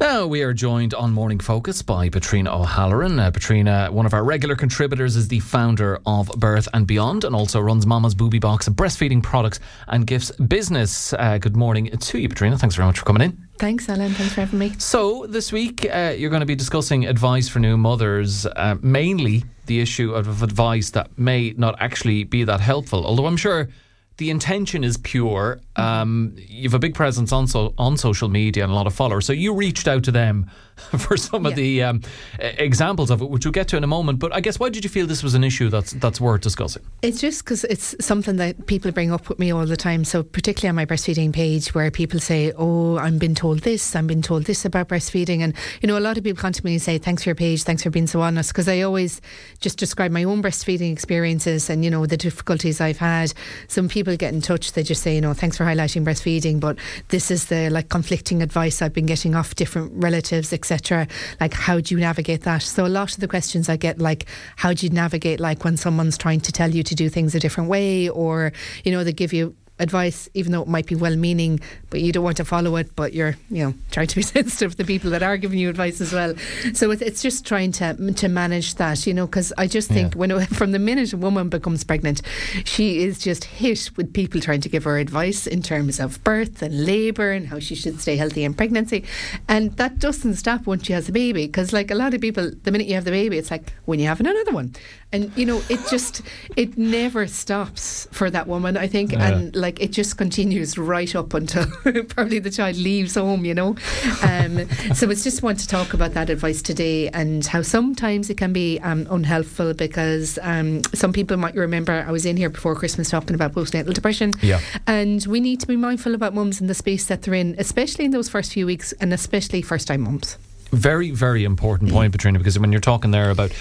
Now we are joined on Morning Focus by Patrina O'Halloran. Uh, Patrina, one of our regular contributors, is the founder of Birth and Beyond and also runs Mama's Booby Box, a breastfeeding products and gifts business. Uh, good morning to you, Patrina. Thanks very much for coming in. Thanks, Alan. Thanks for having me. So, this week uh, you're going to be discussing advice for new mothers, uh, mainly the issue of advice that may not actually be that helpful, although I'm sure the intention is pure. Um, you've a big presence on so, on social media and a lot of followers, so you reached out to them for some of the um, examples of it, which we'll get to in a moment. But I guess why did you feel this was an issue that's that's worth discussing? It's just because it's something that people bring up with me all the time. So particularly on my breastfeeding page, where people say, "Oh, I'm been told this, I'm been told this about breastfeeding," and you know, a lot of people come to me and say, "Thanks for your page, thanks for being so honest," because I always just describe my own breastfeeding experiences and you know the difficulties I've had. Some people get in touch, they just say, "You know, thanks for highlighting breastfeeding," but this is the like conflicting advice I've been getting off different relatives, etc. Like, how do you navigate that? So, a lot of the questions I get, like, how do you navigate, like, when someone's trying to tell you to do things a different way, or, you know, they give you advice, even though it might be well meaning, but you don't want to follow it, but you're, you know, trying to be sensitive to the people that are giving you advice as well. So it's just trying to to manage that, you know, because I just think yeah. when from the minute a woman becomes pregnant, she is just hit with people trying to give her advice in terms of birth and labour and how she should stay healthy in pregnancy. And that doesn't stop once she has a baby, because like a lot of people, the minute you have the baby, it's like when you have another one. And, you know, it just, it never stops for that woman, I think. Yeah. And like, like it just continues right up until probably the child leaves home, you know. Um, so it's just want to talk about that advice today and how sometimes it can be um, unhelpful because um, some people might remember I was in here before Christmas talking about postnatal depression. Yeah. And we need to be mindful about mums and the space that they're in, especially in those first few weeks and especially first time mums. Very, very important point, Patrina, because when you're talking there about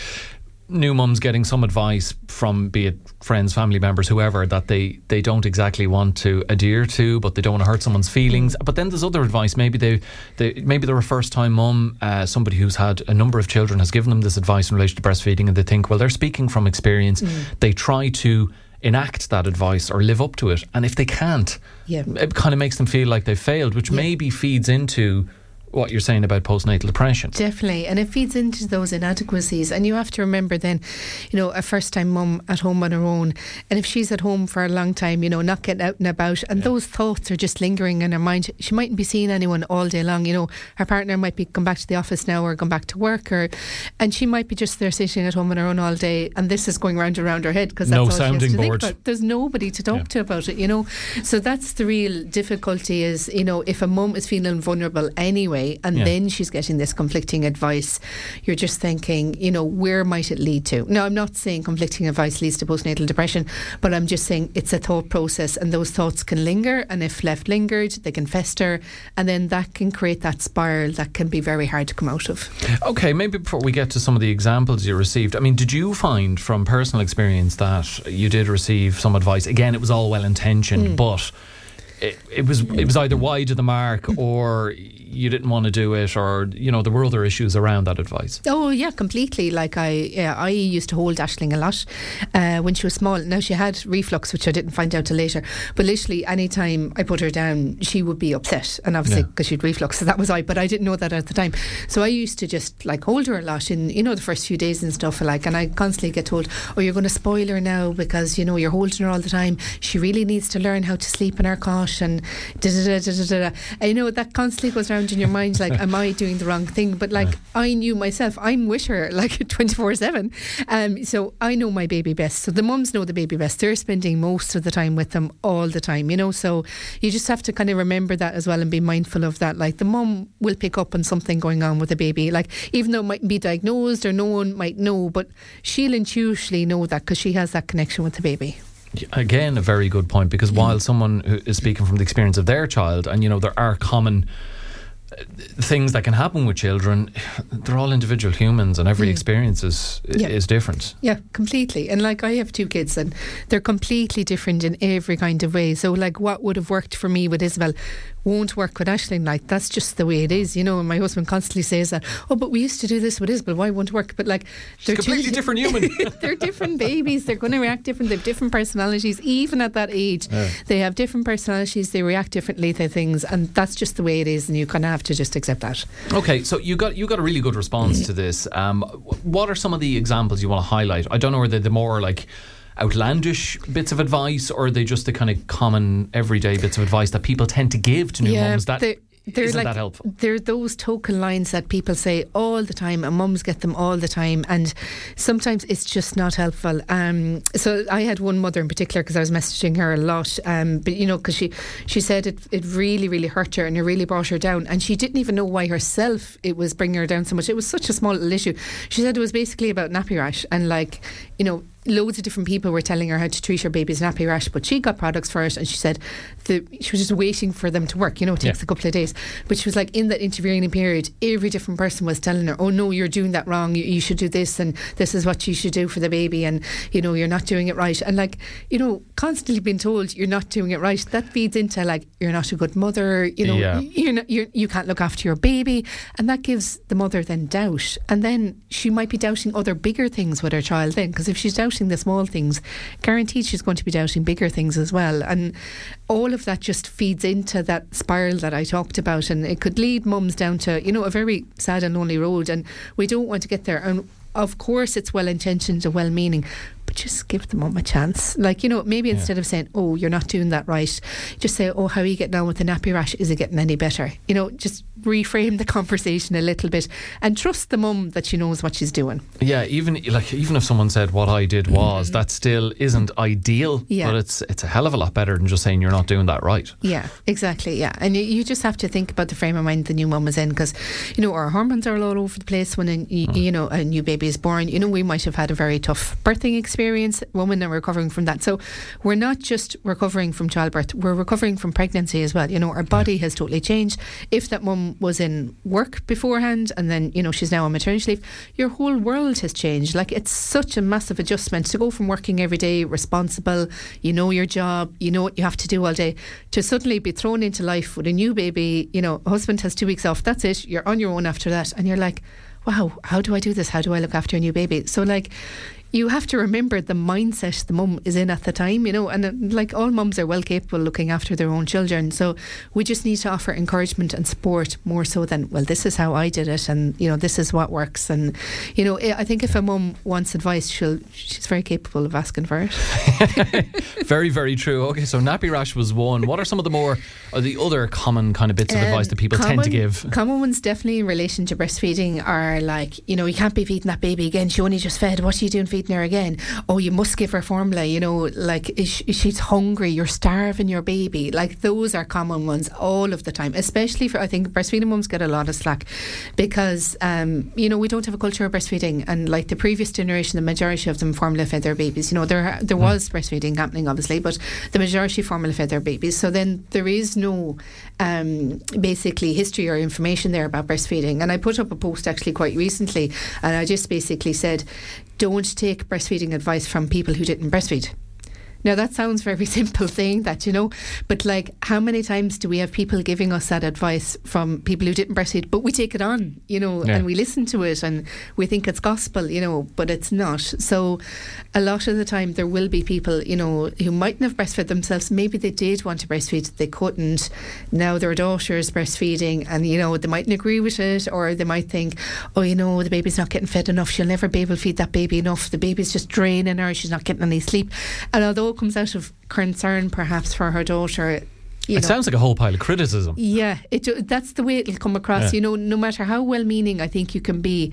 new mums getting some advice from be it friends, family members, whoever that they they don't exactly want to adhere to, but they don't want to hurt someone's feelings. But then there's other advice. Maybe they, they maybe they're a first time mum, uh, somebody who's had a number of children has given them this advice in relation to breastfeeding, and they think, well, they're speaking from experience. Mm. They try to enact that advice or live up to it, and if they can't, yeah. it kind of makes them feel like they've failed, which yeah. maybe feeds into what you're saying about postnatal depression. Definitely. And it feeds into those inadequacies. And you have to remember then, you know, a first time mum at home on her own. And if she's at home for a long time, you know, not getting out and about, and yeah. those thoughts are just lingering in her mind, she mightn't be seeing anyone all day long. You know, her partner might be come back to the office now or gone back to work, or and she might be just there sitting at home on her own all day. And this is going round and round her head because that's no all sounding she has to board. think about. There's nobody to talk yeah. to about it, you know. So that's the real difficulty is, you know, if a mum is feeling vulnerable anyway, and yeah. then she's getting this conflicting advice, you're just thinking, you know, where might it lead to? Now, I'm not saying conflicting advice leads to postnatal depression, but I'm just saying it's a thought process, and those thoughts can linger, and if left lingered, they can fester, and then that can create that spiral that can be very hard to come out of. Okay, maybe before we get to some of the examples you received, I mean, did you find from personal experience that you did receive some advice? Again, it was all well intentioned, mm. but it, it was it was either wide of the mark or you didn't want to do it, or you know there were other issues around that advice. Oh yeah, completely. Like I, yeah, I used to hold Ashling a lot uh, when she was small. Now she had reflux, which I didn't find out till later. But literally, anytime I put her down, she would be upset, and obviously because yeah. she'd reflux, so that was I. But I didn't know that at the time. So I used to just like hold her a lot in you know the first few days and stuff. Like, and I constantly get told, "Oh, you're going to spoil her now because you know you're holding her all the time. She really needs to learn how to sleep in her cot and da da da da da." da. you know that constantly goes around in your mind like, am I doing the wrong thing? But like, I knew myself, I'm with her like 24 7. Um, so I know my baby best. So the mums know the baby best. They're spending most of the time with them all the time, you know. So you just have to kind of remember that as well and be mindful of that. Like, the mum will pick up on something going on with the baby. Like, even though it mightn't be diagnosed or no one might know, but she'll intuitively know that because she has that connection with the baby. Again, a very good point because while someone is speaking from the experience of their child, and you know, there are common things that can happen with children, they're all individual humans, and every mm. experience is yeah. is different. Yeah, completely. And like I have two kids, and they're completely different in every kind of way. So, like what would have worked for me with Isabel won't work with Ashling. Like that's just the way it is, you know. And my husband constantly says that. Oh, but we used to do this with Isabel. Why won't it work? But like, they're completely different human. they're different babies. They're going to react different. They have different personalities. Even at that age, yeah. they have different personalities. They react differently to things, and that's just the way it is. And you kind of have to just accept that. Okay, so you got you got a really good response to this. Um, what are some of the examples you want to highlight? I don't know. Are they the more like outlandish bits of advice, or are they just the kind of common everyday bits of advice that people tend to give to new yeah, mums? That they're Isn't like, that helpful? They're those token lines that people say all the time, and mums get them all the time, and sometimes it's just not helpful. Um, so I had one mother in particular because I was messaging her a lot, um, but you know, because she she said it it really really hurt her and it really brought her down, and she didn't even know why herself it was bringing her down so much. It was such a small little issue. She said it was basically about nappy rash, and like you know, loads of different people were telling her how to treat her baby's nappy rash, but she got products for it, and she said the, she was just waiting for them to work. You know, it takes yeah. a couple of days. But she was like, in that intervening period, every different person was telling her, "Oh no, you're doing that wrong. You, you should do this, and this is what you should do for the baby, and you know, you're not doing it right." And like, you know, constantly being told you're not doing it right, that feeds into like you're not a good mother. You know, yeah. you're not, you're, you can't look after your baby, and that gives the mother then doubt, and then she might be doubting other bigger things with her child then, because if she's doubting the small things, guaranteed she's going to be doubting bigger things as well. And all of that just feeds into that spiral that I talked about. And it could lead mums down to, you know, a very sad and lonely road. And we don't want to get there. And of course, it's well intentioned and well meaning, but just give the mum a chance. Like, you know, maybe instead yeah. of saying, oh, you're not doing that right, just say, oh, how are you getting on with the nappy rash? Is it getting any better? You know, just reframe the conversation a little bit and trust the mum that she knows what she's doing. Yeah, even like even if someone said what I did was, mm-hmm. that still isn't ideal, yeah. but it's it's a hell of a lot better than just saying you're not doing that right. Yeah, exactly. Yeah, and you, you just have to think about the frame of mind the new mum is in because you know our hormones are all over the place when a, mm. you know a new baby is born. You know we might have had a very tough birthing experience experience, women are recovering from that. So we're not just recovering from childbirth, we're recovering from pregnancy as well. You know, our body has totally changed. If that mum was in work beforehand and then, you know, she's now on maternity leave, your whole world has changed. Like it's such a massive adjustment to go from working every day, responsible, you know your job, you know what you have to do all day, to suddenly be thrown into life with a new baby, you know, husband has two weeks off, that's it, you're on your own after that. And you're like, wow, how do I do this? How do I look after a new baby? So, like, you have to remember the mindset the mum is in at the time, you know, and uh, like all mums are well capable looking after their own children. So we just need to offer encouragement and support more so than, well, this is how I did it and, you know, this is what works. And, you know, I think if a mum wants advice, she'll, she's very capable of asking for it. very, very true. Okay, so nappy rash was one. What are some of the more, or the other common kind of bits of um, advice that people common, tend to give? Common ones definitely in relation to breastfeeding are like, you know, you can't be feeding that baby again. She only just fed. What are you doing feeding? Feeding her again. Oh, you must give her formula. You know, like is, is she's hungry. You're starving your baby. Like those are common ones all of the time. Especially for I think breastfeeding mums get a lot of slack because um, you know we don't have a culture of breastfeeding, and like the previous generation, the majority of them formula fed their babies. You know, there there mm. was breastfeeding happening obviously, but the majority formula fed their babies. So then there is no um, basically history or information there about breastfeeding. And I put up a post actually quite recently, and I just basically said, don't take breastfeeding advice from people who didn't breastfeed. Now that sounds very simple saying that, you know, but like how many times do we have people giving us that advice from people who didn't breastfeed, but we take it on, you know, yeah. and we listen to it and we think it's gospel, you know, but it's not. So a lot of the time there will be people, you know, who mightn't have breastfed themselves. Maybe they did want to breastfeed, they couldn't. Now their daughter's breastfeeding and, you know, they mightn't agree with it or they might think, oh, you know, the baby's not getting fed enough. She'll never be able to feed that baby enough. The baby's just draining her. She's not getting any sleep. And although comes out of concern perhaps for her daughter you it know. sounds like a whole pile of criticism. Yeah, it, that's the way it'll come across. Yeah. You know, no matter how well meaning I think you can be,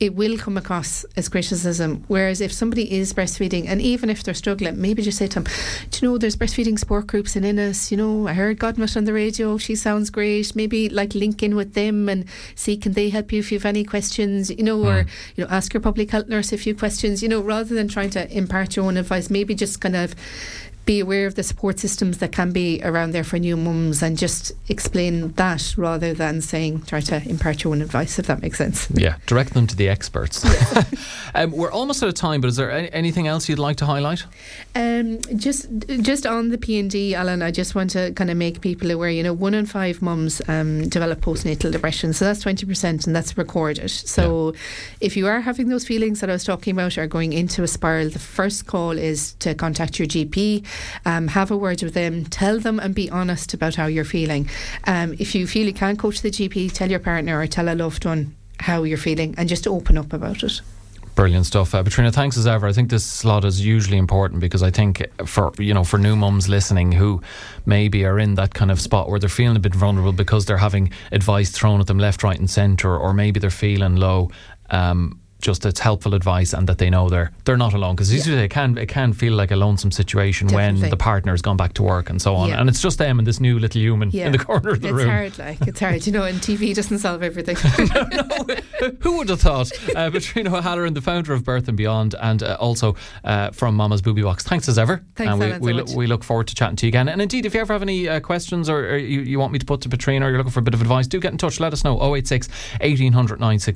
it will come across as criticism. Whereas if somebody is breastfeeding, and even if they're struggling, maybe just say to them, Do you know, there's breastfeeding support groups in Ennis. You know, I heard Godmot on the radio. She sounds great. Maybe like link in with them and see can they help you if you have any questions, you know, mm. or, you know, ask your public health nurse a few questions, you know, rather than trying to impart your own advice, maybe just kind of be aware of the support systems that can be around there for new mums and just explain that rather than saying try to impart your own advice if that makes sense. Yeah, direct them to the experts. um, we're almost out of time, but is there any, anything else you'd like to highlight? Um, just just on the P and D, Alan, I just want to kind of make people aware. You know, one in five mums um, develop postnatal depression, so that's twenty percent, and that's recorded. So, yeah. if you are having those feelings that I was talking about, are going into a spiral, the first call is to contact your GP, um, have a word with them, tell them, and be honest about how you're feeling. Um, if you feel you can't go to the GP, tell your partner or tell a loved one how you're feeling, and just open up about it. Brilliant stuff, uh, Patrina. Thanks as ever. I think this slot is usually important because I think for you know for new mums listening who maybe are in that kind of spot where they're feeling a bit vulnerable because they're having advice thrown at them left, right, and centre, or maybe they're feeling low. Um, just it's helpful advice and that they know they're they're not alone because yeah. it can it can feel like a lonesome situation Definitely. when the partner has gone back to work and so on yeah. and it's just them and this new little human yeah. in the corner of the it's room. It's hard, like it's hard, you know. And TV doesn't solve everything. no, no, who would have thought? Uh, Patrina O'Halloran, the founder of Birth and Beyond, and uh, also uh, from Mama's Booby Box. Thanks as ever. Thanks, and we, Alan, we, so lo- we, look forward to chatting to you again. And indeed, if you ever have any uh, questions or, or you, you, want me to put to Patrina or you're looking for a bit of advice, do get in touch. Let us know. 086 1800 960.